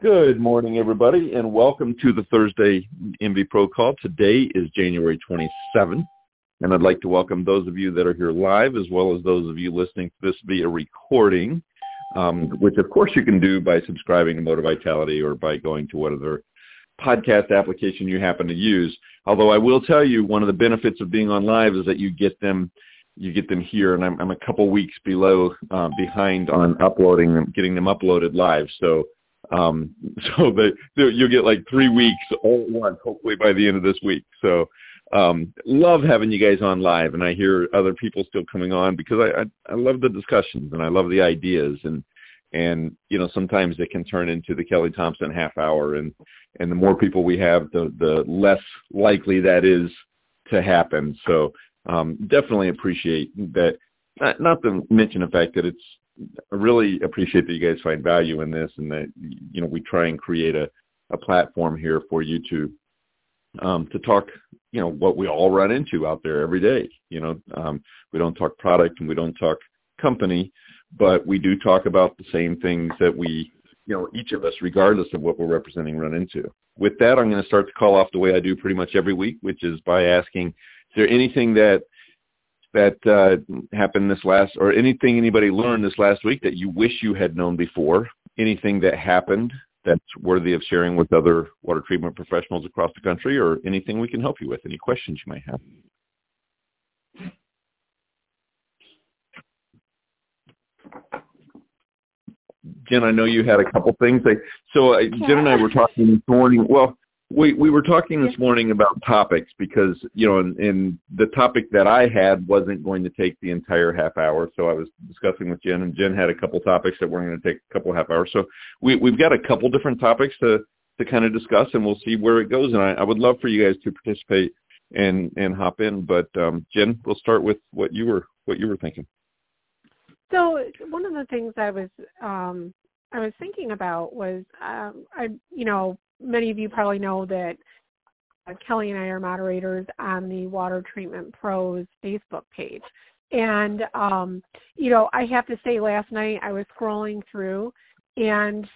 Good morning, everybody, and welcome to the Thursday MV Pro call. Today is January 27th, and I'd like to welcome those of you that are here live as well as those of you listening to this via recording, um, which of course you can do by subscribing to Moti-Vitality or by going to whatever podcast application you happen to use. Although I will tell you, one of the benefits of being on live is that you get them you get them here, and I'm, I'm a couple weeks below uh, behind on uploading them, getting them uploaded live. So um, so that you'll get like three weeks all at once, hopefully by the end of this week. So um, love having you guys on live, and I hear other people still coming on because I, I I love the discussions and I love the ideas and and you know sometimes it can turn into the Kelly Thompson half hour and and the more people we have the the less likely that is to happen. So um, definitely appreciate that. Not, not to mention the fact that it's I really appreciate that you guys find value in this and that you know we try and create a, a platform here for you to um, to talk you know what we all run into out there every day. You know um, we don't talk product and we don't talk company, but we do talk about the same things that we you know each of us regardless of what we're representing run into. With that, I'm going to start to call off the way I do pretty much every week, which is by asking, is there anything that that uh, happened this last, or anything anybody learned this last week that you wish you had known before? Anything that happened that's worthy of sharing with other water treatment professionals across the country, or anything we can help you with? Any questions you might have? Jen, I know you had a couple things. so uh, Jen and I were talking this morning. Well, we we were talking this morning about topics because you know, and, and the topic that I had wasn't going to take the entire half hour. So I was discussing with Jen, and Jen had a couple topics that weren't going to take a couple half hours. So we we've got a couple different topics to to kind of discuss, and we'll see where it goes. And I, I would love for you guys to participate and and hop in. But um, Jen, we'll start with what you were what you were thinking. So one of the things I was um, I was thinking about was um, I you know many of you probably know that uh, Kelly and I are moderators on the Water Treatment Pros Facebook page. And, um, you know, I have to say last night I was scrolling through and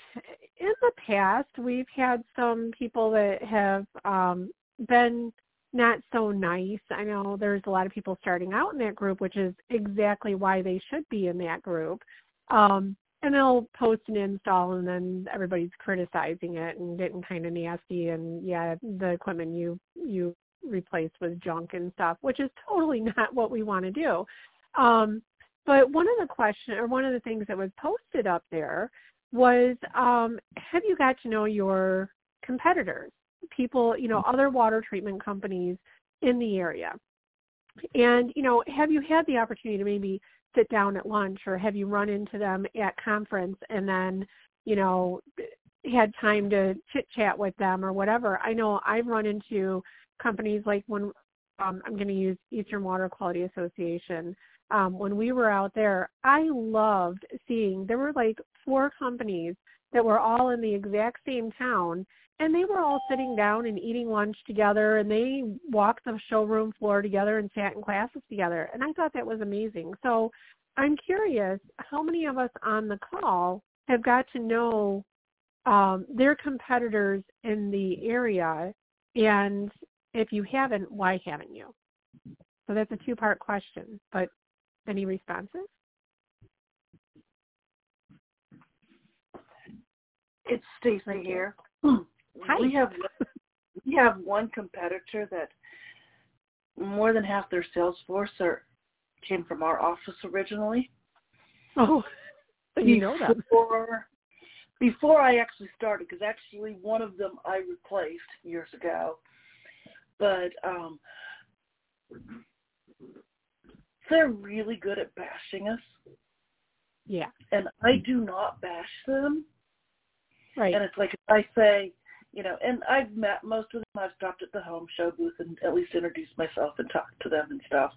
in the past we've had some people that have um, been not so nice. I know there's a lot of people starting out in that group, which is exactly why they should be in that group. Um, and they'll post an install and then everybody's criticizing it and getting kind of nasty. And yeah the equipment you you replaced was junk and stuff which is totally not what we want to do. Um but one of the question or one of the things that was posted up there was um have you got to know your competitors people you know other water treatment companies in the area? And you know have you had the opportunity to maybe sit down at lunch or have you run into them at conference and then you know had time to chit chat with them or whatever? I know i've run into companies like when um, i'm going to use eastern water quality association. Um, when we were out there i loved seeing there were like four companies that were all in the exact same town and they were all sitting down and eating lunch together and they walked the showroom floor together and sat in classes together. And i thought that was amazing. So i'm curious how many of us on the call have got to know um, their competitors in the area? And if you haven't why haven't you? So that's a two part question but any responses? It's stacy here We have we have one competitor that more than half their sales force are came from our office originally. Oh, you know that. Before, before I actually started, because actually one of them I replaced years ago, but um, they're really good at bashing us. Yeah. And I do not bash them. Right. And it's like if I say, you know, and I've met most of them. I've stopped at the home show booth and at least introduced myself and talked to them and stuff.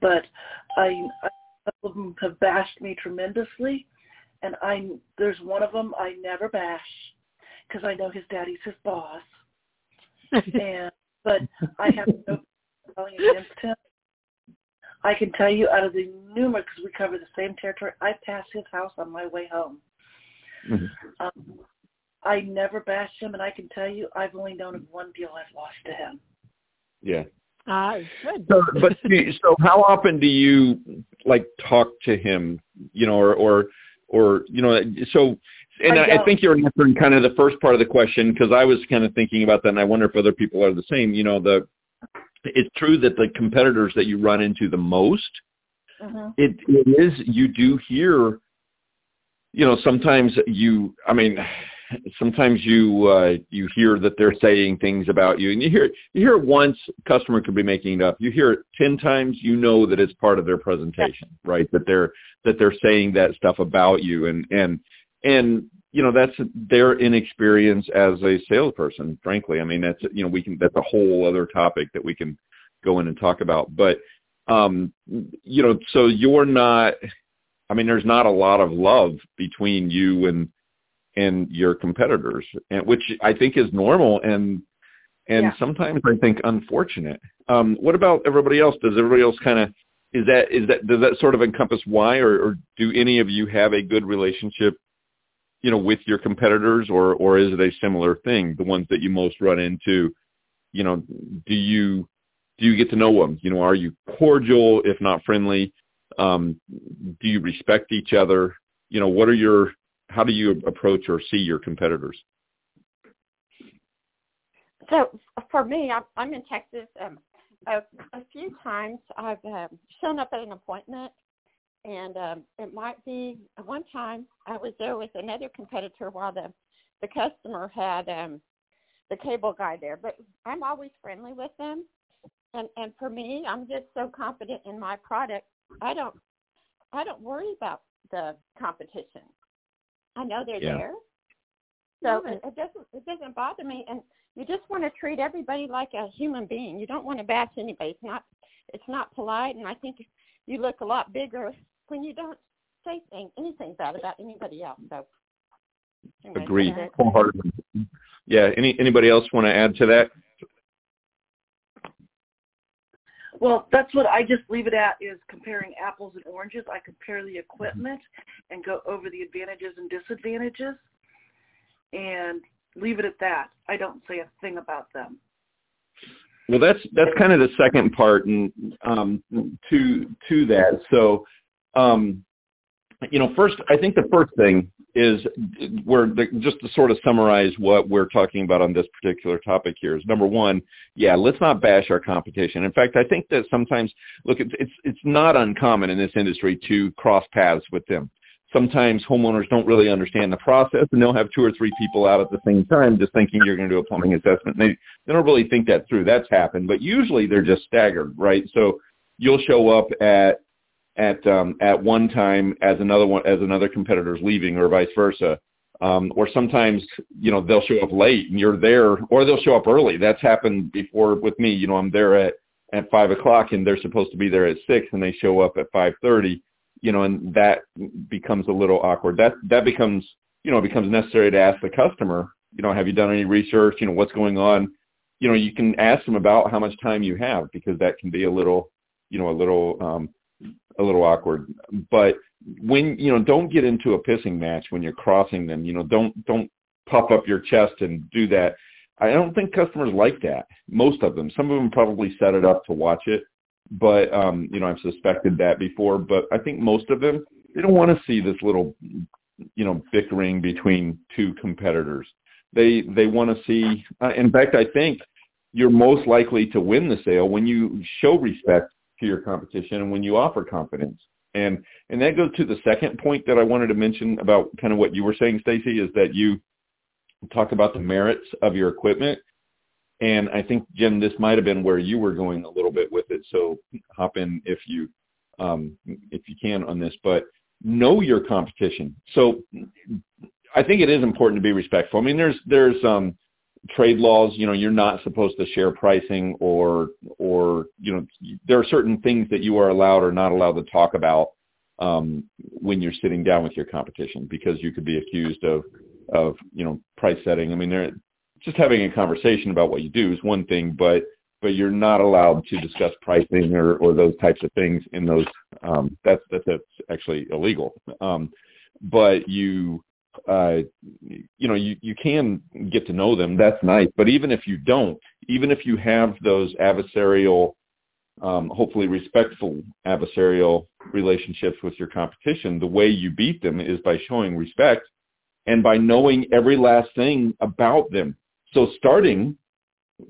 But I, I couple of them have bashed me tremendously, and I there's one of them I never bash because I know his daddy's his boss. and but I have no going against him. I can tell you out of the numerous, because we cover the same territory, I pass his house on my way home. Mm-hmm. Um, I never bashed him, and I can tell you, I've only known of one deal I've lost to him. Yeah. Ah, good. So, but so how often do you like talk to him? You know, or or or you know, so. And I, I think you're answering kind of the first part of the question because I was kind of thinking about that, and I wonder if other people are the same. You know, the it's true that the competitors that you run into the most, Mhm. it, it is you do hear you know sometimes you i mean sometimes you uh you hear that they're saying things about you and you hear you hear it once customer could be making it up. You hear it 10 times you know that it's part of their presentation right? That they're that they're saying that stuff about you and and and you know that's their inexperience as a salesperson frankly. I mean that's you know we can that's a whole other topic that we can go in and talk about. But um you know so you're not i mean there's not a lot of love between you and and your competitors and which i think is normal and and Yeah. sometimes i think unfortunate. Um what about everybody else? Does everybody else kind of is that is that does that sort of encompass why or, or do any of you have a good relationship you know with your competitors or or is it a similar thing the ones that you most run into? You know do you do you get to know them you know are you cordial if not friendly? Um do you respect each other? You know what are your how do you approach or see your competitors So for me, I'm, in Texas. Um, a, a few times I've um, shown up at an appointment, and um, it might be one time I was there with another competitor while the the customer had um, the cable guy there. But I'm always friendly with them, and and for me, I'm just so confident in my product. I don't I don't worry about the competition. I know they're Yeah. there, so it, it doesn't it doesn't bother me. And you just want to treat everybody like a human being. You don't want to bash anybody. It's not it's not polite, and I think you look a lot bigger when you don't say thing, anything bad about anybody else. So anyway, Agreed. that's it. Wholeheartedly. Yeah. Any anybody else want to add to that? Well, that's what I just leave it at is comparing apples and oranges. I compare the equipment and go over the advantages and disadvantages and leave it at that. I don't say a thing about them. Well, that's that's kind of the second part, and um, to to that. So, um, you know, first, I think the first thing is we're the, just to sort of summarize what we're talking about on this particular topic here is number one, yeah, let's not bash our competition. In fact, I think that sometimes, look, it's it's it's not uncommon in this industry to cross paths with them. Sometimes homeowners don't really understand the process, and they'll have two or three people out at the same time, just thinking you're going to do a plumbing assessment. They they don't really think that through. That's happened, but usually they're just staggered, right? So you'll show up at at um, at one time as another one as another competitor's leaving, or vice versa. Um, or sometimes you know they'll show up late and you're there, or they'll show up early. That's happened before with me. You know, I'm there at at five o'clock and they're supposed to be there at six, and they show up at five thirty. You know, and that becomes a little awkward. That that becomes you know it becomes necessary to ask the customer. You know, have you done any research? You know, what's going on? You know, you can ask them about how much time you have because that can be a little, you know, a little um, a little awkward. But when you know, don't get into a pissing match when you're crossing them. You know, don't don't puff up your chest and do that. I don't think customers like that. Most of them. Some of them probably set it up to watch it, but um, you know, I've suspected that before. But I think most of them they don't want to see this little, you know, bickering between two competitors. They they want to see. Uh, in fact, I think you're most likely to win the sale when you show respect to your competition and when you offer confidence. And and that goes to the second point that I wanted to mention about kind of what you were saying, Stacy, is that you talk about the merits of your equipment. And I think Jim, this might have been where you were going a little bit with it. So hop in if you um, if you can on this. But know your competition. So I think it is important to be respectful. I mean, there's there's um, trade laws. You know, you're not supposed to share pricing or or you know there are certain things that you are allowed or not allowed to talk about um, when you're sitting down with your competition because you could be accused of of you know price setting. I mean, there just having a conversation about what you do is one thing, but but you're not allowed to discuss pricing or, or those types of things in those. Um, that's, that's that's actually illegal. Um, but you uh, you know, you, you can get to know them. That's nice. But even if you don't, even if you have those adversarial, um, hopefully respectful adversarial relationships with your competition, the way you beat them is by showing respect and by knowing every last thing about them. So starting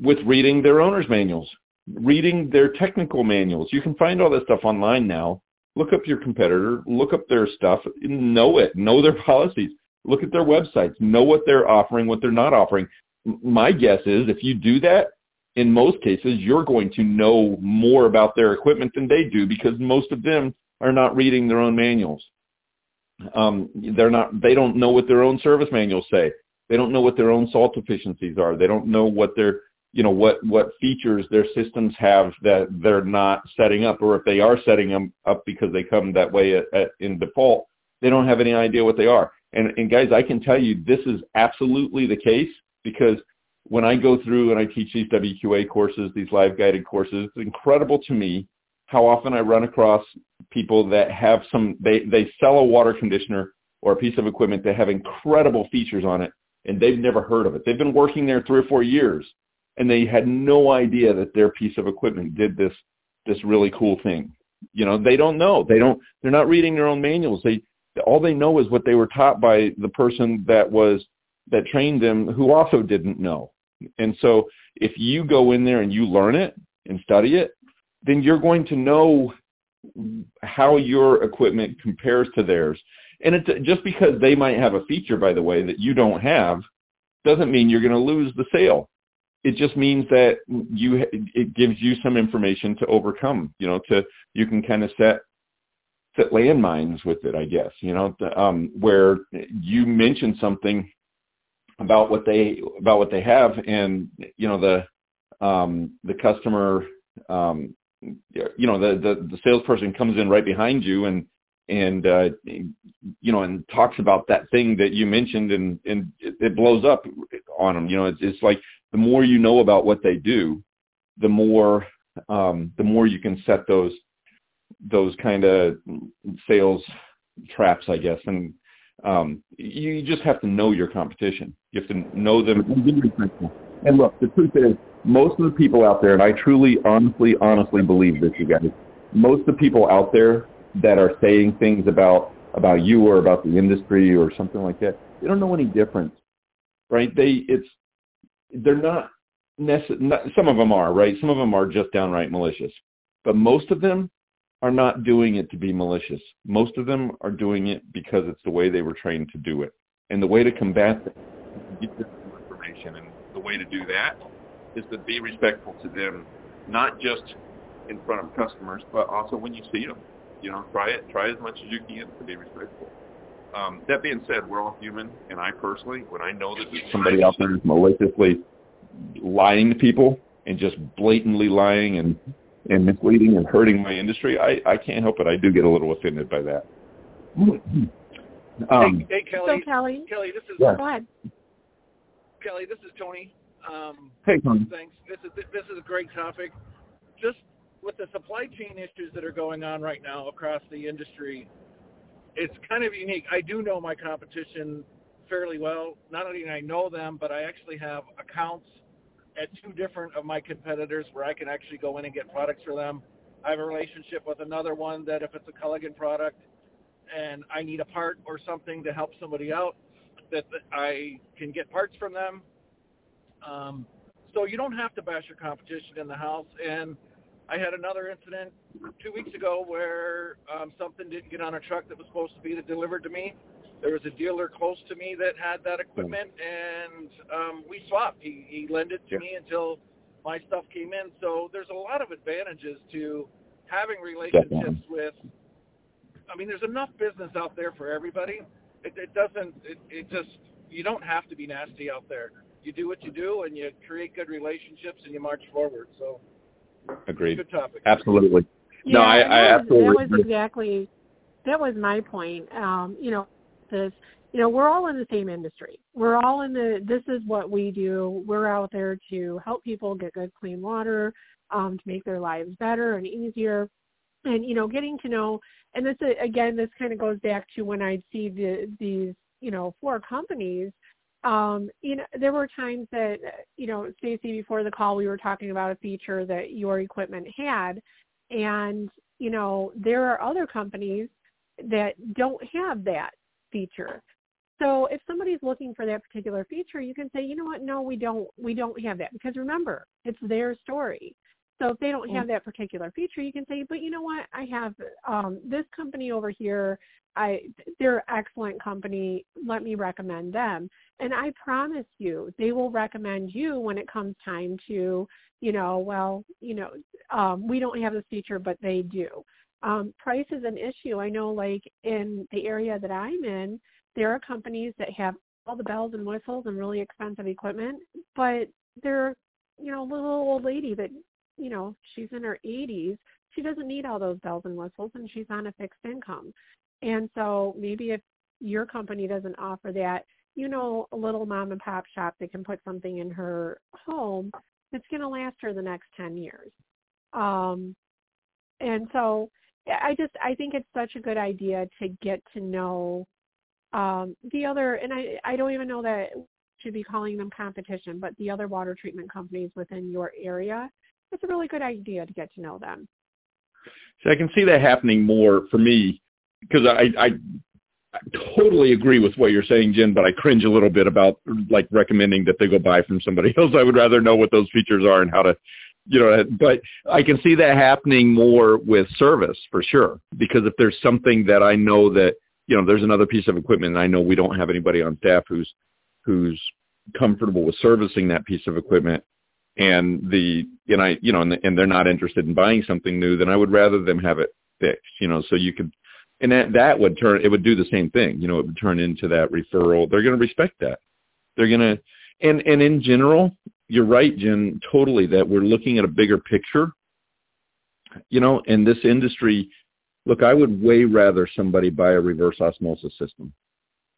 with reading their owner's manuals, reading their technical manuals. You can find all this stuff online now. Look up your competitor, look up their stuff, know it, know their policies, look at their websites, know what they're offering, what they're not offering. My guess is if you do that, in most cases, you're going to know more about their equipment than they do because most of them are not reading their own manuals. Um, they're not, they don't know what their own service manuals say. They don't know what their own salt efficiencies are. They don't know what their you know what what features their systems have that they're not setting up or if they are setting them up because they come that way at, at, in default they don't have any idea what they are and and guys i can tell you this is absolutely the case because when i go through and i teach these wqa courses these live guided courses it's incredible to me how often i run across people that have some they they sell a water conditioner or a piece of equipment that have incredible features on it and they've never heard of it they've been working there three or four years and they had no idea that their piece of equipment did this this really cool thing. You know, they don't know. They don't. They're not reading their own manuals. They all they know is what they were taught by the person that was that trained them, who also didn't know. And so, if you go in there and you learn it and study it, then you're going to know how your equipment compares to theirs. And it's just because they might have a feature, by the way, that you don't have, doesn't mean you're going to lose the sale it just means that you it gives you some information to overcome you know to you can kind of set set landmines with it i guess you know um where you mention something about what they about what they have and you know the um the customer um you know the the, the salesperson comes in right behind you and and uh you know and talks about that thing that you mentioned and and it, blows up on them you know it's it's like the more you know about what they do, the more um, the more you can set those those kind of sales traps, I guess. And um, you just have to know your competition. You have to know them. And look, the truth is, most of the people out there, and I truly, honestly, honestly believe this, you guys. Most of the people out there that are saying things about about you or about the industry or something like that, they don't know any difference, right? They it's they're not, necess- not some of them are right some of them are just downright malicious but most of them are not doing it to be malicious. Most of them are doing it because it's the way they were trained to do it. And the way to combat that get them information. And the way to do that is to be respectful to them not just in front of customers but also when you see them. You know try it try as much as you can to be respectful. Um, that being said, we're all human, and I personally, when I know that somebody out there is maliciously lying to people and just blatantly lying and and misleading and hurting my industry, I I can't help it. I do get a little offended by that. Um, hey, hey, Kelly. So Kelly. Kelly, this is yeah. go ahead. Kelly, this is Tony. Um, hey, Tony. Thanks. This is this is a great topic. Just with the supply chain issues that are going on right now across the industry, it's kind of unique. I do know my competition fairly well. Not only do I know them, but I actually have accounts at two different of my competitors where I can actually go in and get products for them. I have a relationship with another one that if it's a Culligan product and I need a part or something to help somebody out, that I can get parts from them. Um, so you don't have to bash your competition in the house. And I had another incident two weeks ago where um, something didn't get on a truck that was supposed to be delivered to me. There was a dealer close to me that had that equipment, and um, we swapped. He, he lent it to yeah. me until my stuff came in. So there's a lot of advantages to having relationships Definitely. with. I mean, there's enough business out there for everybody. It, it doesn't. It, it just you don't have to be nasty out there. You do what you do, and you create good relationships, and you march forward. So Agreed. Good topic. Absolutely. Yeah, no, I, I that absolutely. Was, that was exactly that was my point. Um, you know, this you know we're all in the same industry. We're all in the. This is what we do. We're out there to help people get good, clean water, um, to make their lives better and easier. And you know, getting to know. And this again, this kind of goes back to when I see the, these you know, for companies, um, you know, there were times that, you know, Stacy, before the call, we were talking about a feature that your equipment had, and you know, there are other companies that don't have that feature. So if somebody's looking for that particular feature, you can say, you know what, no, we don't, we don't have that because remember, it's their story. So if they don't have that particular feature, you can say, but you know what, I have um, this company over here. I they're an excellent company. Let me recommend them. And I promise you, they will recommend you when it comes time to, you know, well, you know, um, we don't have this feature, but they do. Um, price is an issue. I know, like in the area that I'm in, there are companies that have all the bells and whistles and really expensive equipment, but they're, you know, a little old lady that you know, she's in her 80s, she doesn't need all those bells and whistles and she's on a fixed income. And so maybe if your company doesn't offer that, you know, a little mom and pop shop that can put something in her home that's going to last her the next 10 years. Um, and so I just, I think it's such a good idea to get to know um, the other, and I, I don't even know that should be calling them competition, but the other water treatment companies within your area it's a really good idea to get to know them. So I can see that happening more for me because I, I, I totally agree with what you're saying, Jen, but I cringe a little bit about like recommending that they go buy from somebody else. I would rather know what those features are and how to, you know, but I can see that happening more with service for sure. Because if there's something that I know that, you know, there's another piece of equipment and I know we don't have anybody on staff who's, who's comfortable with servicing that piece of equipment, and the and I you know and, and they're not interested in buying something new, then I would rather them have it fixed. You know, so you could and that that would turn it would do the same thing. You know, it would turn into that referral. They're going to respect that. They're going to and and in general, you're right, Jen, totally that we're looking at a bigger picture. You know, in this industry, look, I would way rather somebody buy a reverse osmosis system.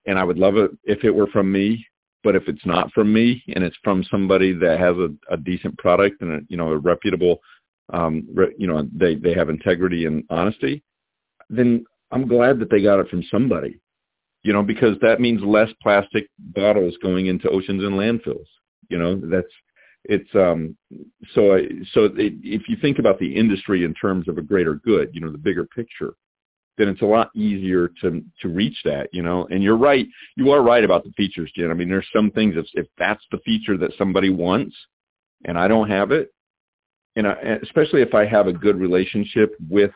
And I would love it if it were from me but if it's not from me and it's from somebody that has a, a decent product and a, you know a reputable, um, re, you know they they have integrity and honesty, then I'm glad that they got it from somebody, you know, because that means less plastic bottles going into oceans and landfills. You know, that's it's um so I, so it, if you think about the industry in terms of a greater good, you know, the bigger picture, then it's a lot easier to to reach that, you know. And you're right, you are right about the features, Jen. I mean, there's some things if if that's the feature that somebody wants, and I don't have it, and I, especially if I have a good relationship with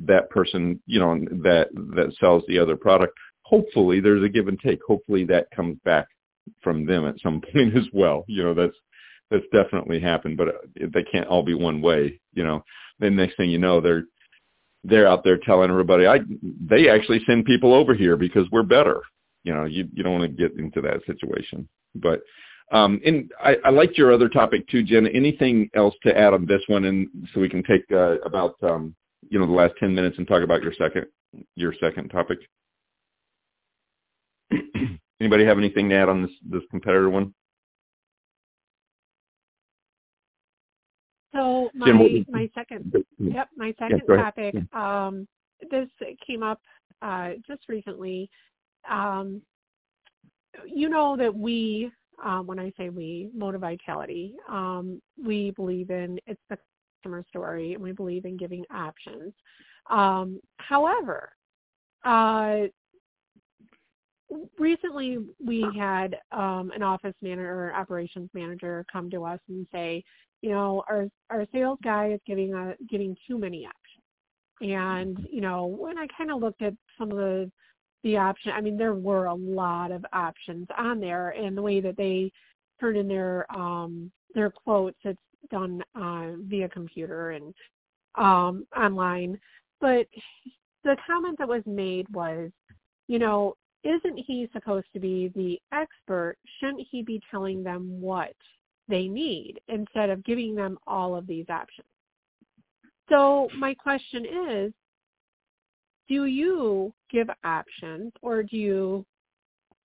that person, you know, that that sells the other product, hopefully there's a give and take. Hopefully that comes back from them at some point as well. You know, that's that's definitely happened, but they can't all be one way. You know, then next thing you know, they're they're out there telling everybody, I they actually send people over here because we're better. You know, you you don't want to get into that situation. But um, and I, I liked your other topic too, Jen. Anything else to add on this one, and so we can take uh, about um, you know the last ten minutes and talk about your second your second topic. Anybody have anything to add on this this competitor one? So my Jim, my second yep my second yeah, topic um, this came up uh, just recently. Um, you know that we um, when I say we Moti-Vitality um, we believe in it's the customer story and we believe in giving options. Um, however, uh, recently we had um, an office manager or operations manager come to us and say you know, our our sales guy is giving a giving too many options. And you know, when I kind of looked at some of the the option, I mean, there were a lot of options on there, and the way that they turn in their um, their quotes, it's done uh, via computer and um, online. But the comment that was made was, you know, isn't he supposed to be the expert? Shouldn't he be telling them what they need instead of giving them all of these options. So my question is, do you give options or do you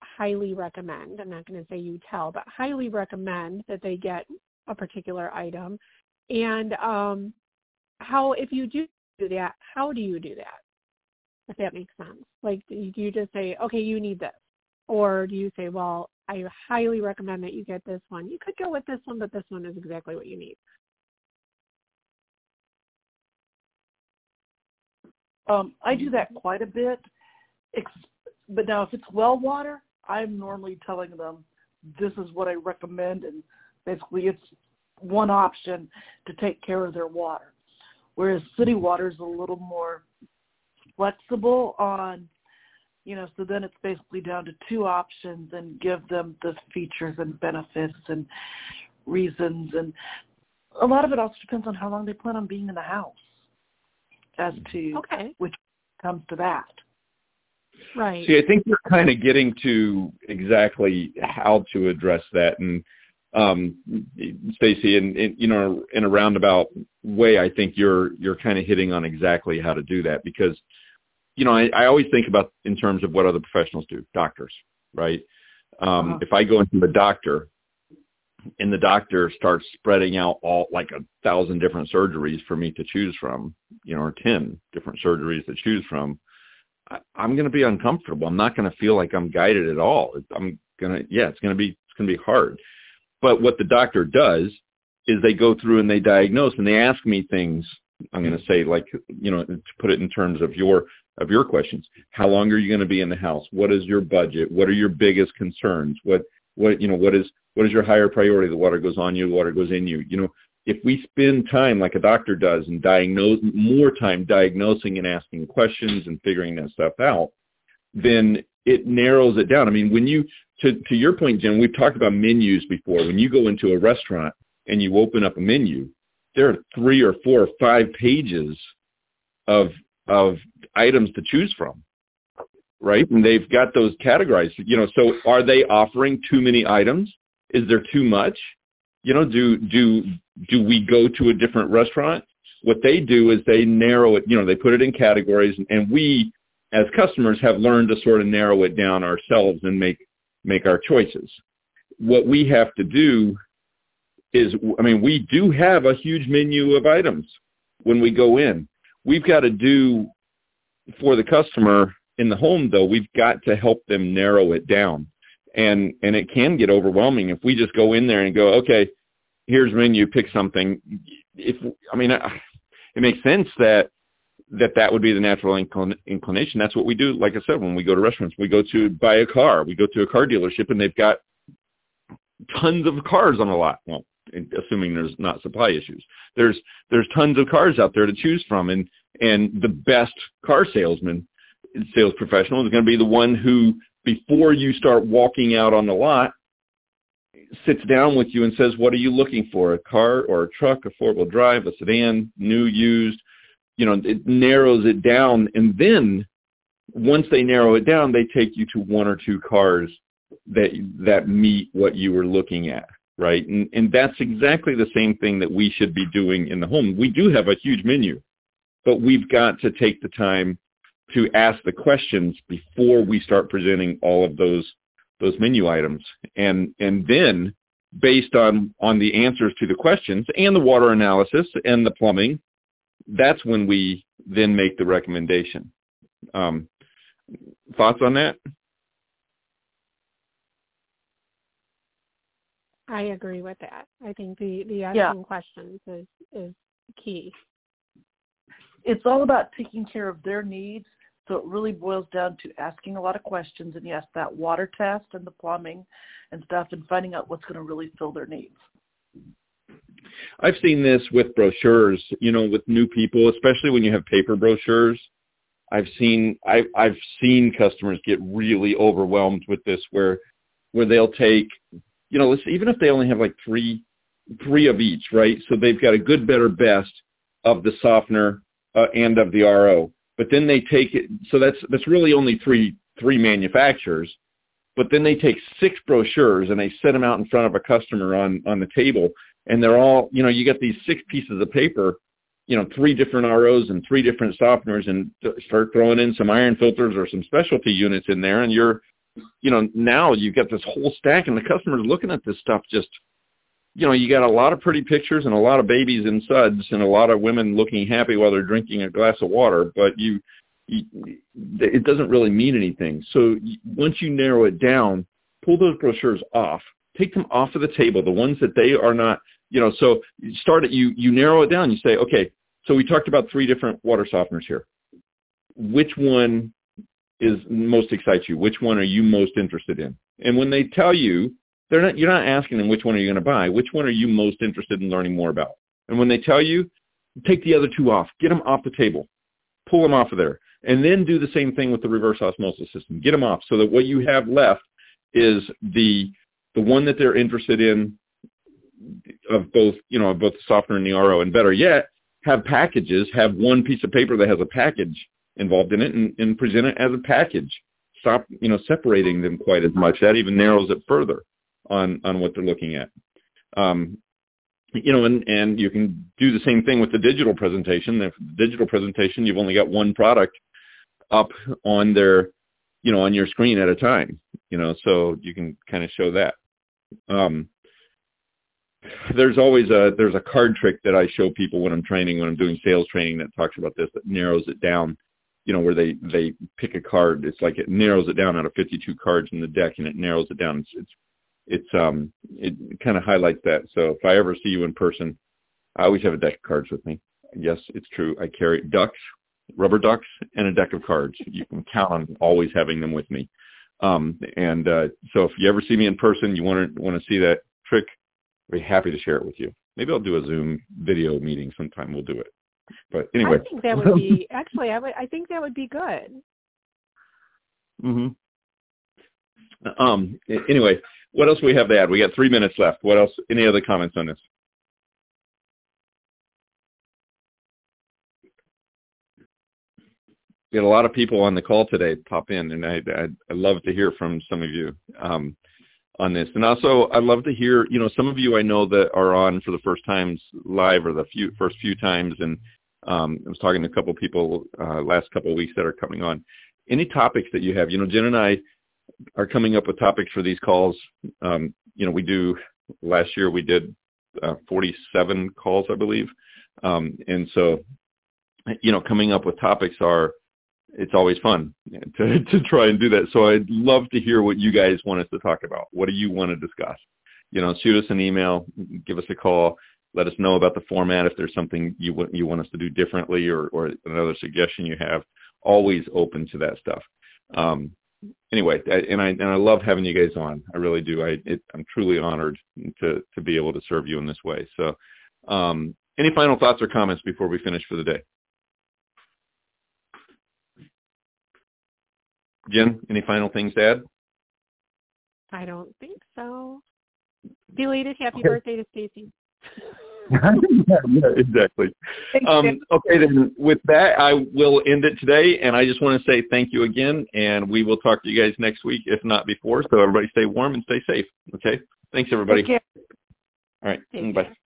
highly recommend, I'm not going to say you tell, but highly recommend that they get a particular item? And um, how, if you do do that, how do you do that? If that makes sense. Like, do you just say, okay, you need this? Or do you say, well, I highly recommend that you get this one. You could go with this one, but this one is exactly what you need. Um, I do that quite a bit. But now, if it's well water, I'm normally telling them this is what I recommend, and basically it's one option to take care of their water. Whereas city water is a little more flexible on, you know, so then it's basically down to two options and give them the features and benefits and reasons. And a lot of it also depends on how long they plan on being in the house as to okay. which comes to that. Right. See, I think you're kind of getting to exactly how to address that, and um, Stacy, in, in you know, in a roundabout way, I think you're you're kind of hitting on exactly how to do that because, you know, I, I always think about in terms of what other professionals do, doctors, right? Um, uh-huh. If I go into a doctor, and the doctor starts spreading out all like a thousand different surgeries for me to choose from, you know, or ten different surgeries to choose from, I, I'm going to be uncomfortable. I'm not going to feel like I'm guided at all. I'm going to, yeah, it's going to be it's going to be hard. But what the doctor does is they go through and they diagnose and they ask me things. I'm going to say like, you know, to put it in terms of your of your questions. How long are you going to be in the house? What is your budget? What are your biggest concerns? What what you know, what is what is your higher priority? The water goes on you, the water goes in you. You know, if we spend time like a doctor does and diagnose more time diagnosing and asking questions and figuring that stuff out, then it narrows it down. I mean, when you to to your point, Jen, we've talked about menus before. When you go into a restaurant and you open up a menu, there are three or four or five pages of of items to choose from. Right? And they've got those categorized. You know, so are they offering too many items? Is there too much? You know, do do do we go to a different restaurant? What they do is they narrow it, you know, they put it in categories and we as customers have learned to sort of narrow it down ourselves and make make our choices. What we have to do is, I mean, we do have a huge menu of items when we go in. We've got to do for the customer in the home, though, we've got to help them narrow it down. And, and it can get overwhelming if we just go in there and go, okay, here's menu, pick something. If, I mean, it makes sense that that that would be the natural inclination. That's what we do. Like I said, when we go to restaurants, we go to buy a car. We go to a car dealership, and they've got tons of cars on the lot. Well, assuming there's not supply issues. There's there's tons of cars out there to choose from, and and the best car salesman, sales professional, is going to be the one who, before you start walking out on the lot, sits down with you and says, "What are you looking for? A car or a truck, a four-wheel drive, a sedan, new, used?" you know, it narrows it down. And then once they narrow it down, they take you to one or two cars that that meet what you were looking at, right? And and that's exactly the same thing that we should be doing in the home. We do have a huge menu, but we've got to take the time to ask the questions before we start presenting all of those those menu items. And and then based on on the answers to the questions and the water analysis and the plumbing that's when we then make the recommendation. Um, thoughts on that? I agree with that. I think the the asking yeah. questions is is key. It's all about taking care of their needs. So it really boils down to asking a lot of questions and yes, that water test and the plumbing and stuff and finding out what's going to really fill their needs. I've seen this with brochures, you know, with new people, especially when you have paper brochures. I've seen I I've seen customers get really overwhelmed with this where where they'll take, you know, let's even if they only have like three three of each, right? So they've got a good, better, best of the softener uh, and of the RO. But then they take it so that's that's really only three three manufacturers. But then they take six brochures and they set them out in front of a customer on on the table and they're all, you know, you get these six pieces of paper, you know, three different ROs and three different softeners and start throwing in some iron filters or some specialty units in there and you're, you know, now you've got this whole stack and the customer's looking at this stuff just, you know, you got a lot of pretty pictures and a lot of babies in suds and a lot of women looking happy while they're drinking a glass of water, but you, it doesn't really mean anything. So once you narrow it down, pull those brochures off, take them off of the table, the ones that they are not, you know, so you start it, you, you narrow it down. You say, okay, so we talked about three different water softeners here. Which one is most excites you? Which one are you most interested in? And when they tell you, they're not, you're not asking them which one are you going to buy. Which one are you most interested in learning more about? And when they tell you, take the other two off, get them off the table, pull them off of there, and then do the same thing with the reverse osmosis system. Get them off so that what you have left is the the one that they're interested in of both, you know, of both the softener and the RO. And better yet, have packages, have one piece of paper that has a package involved in it and, and present it as a package. Stop, you know, separating them quite as much. That even narrows it further on, on what they're looking at. Um, you know, and, and you can do the same thing with the digital presentation. The digital presentation, you've only got one product up on their, you know, on your screen at a time, you know, so you can kind of show that. Um, there's always a there's a card trick that I show people when I'm training when I'm doing sales training that talks about this that narrows it down you know where they they pick a card. It's like it narrows it down out of 52 cards in the deck and it narrows it down. It's it's, it's um it kind of highlights that. So if I ever see you in person I always have a deck of cards with me. Yes it's true. I carry ducks rubber ducks and a deck of cards. You can count on always having them with me. Um and uh so if you ever see me in person you want to want to see that trick I'd be happy to share it with you. Maybe I'll do a Zoom video meeting. Sometime. We'll do it. But anyway, I think that would be actually. I would. I think that would be good. Mhm. Um. Anyway, what else do we have to add? We got three minutes left. What else? Any other comments on this? We had a lot of people on the call today pop in, and I I love to hear from some of you. Um, on this. And also, I'd love to hear, you know, some of you I know that are on for the first times live or the few first few times, and um, I was talking to a couple people uh, last couple of weeks that are coming on. Any topics that you have, you know, Jen and I are coming up with topics for these calls. Um, you know, we do last year we did uh, 47 calls, I believe, um, and so you know, coming up with topics are it's always fun to, to try and do that. So I'd love to hear what you guys want us to talk about. What do you want to discuss? You know, shoot us an email, give us a call, let us know about the format if there's something you want you want us to do differently or, or another suggestion you have. Always open to that stuff. Um, anyway, I, and I and I love having you guys on. I really do. I it, I'm truly honored to to be able to serve you in this way. So, um, any final thoughts or comments before we finish for the day? Jen, any final things to add? I don't think so. Belated happy okay. birthday to Stacy. yeah, exactly. Um, okay, then with that, I will end it today. And I just want to say thank you again. And we will talk to you guys next week, if not before. So everybody stay warm and stay safe. Okay. Thanks, everybody. All right. Take Bye. Care.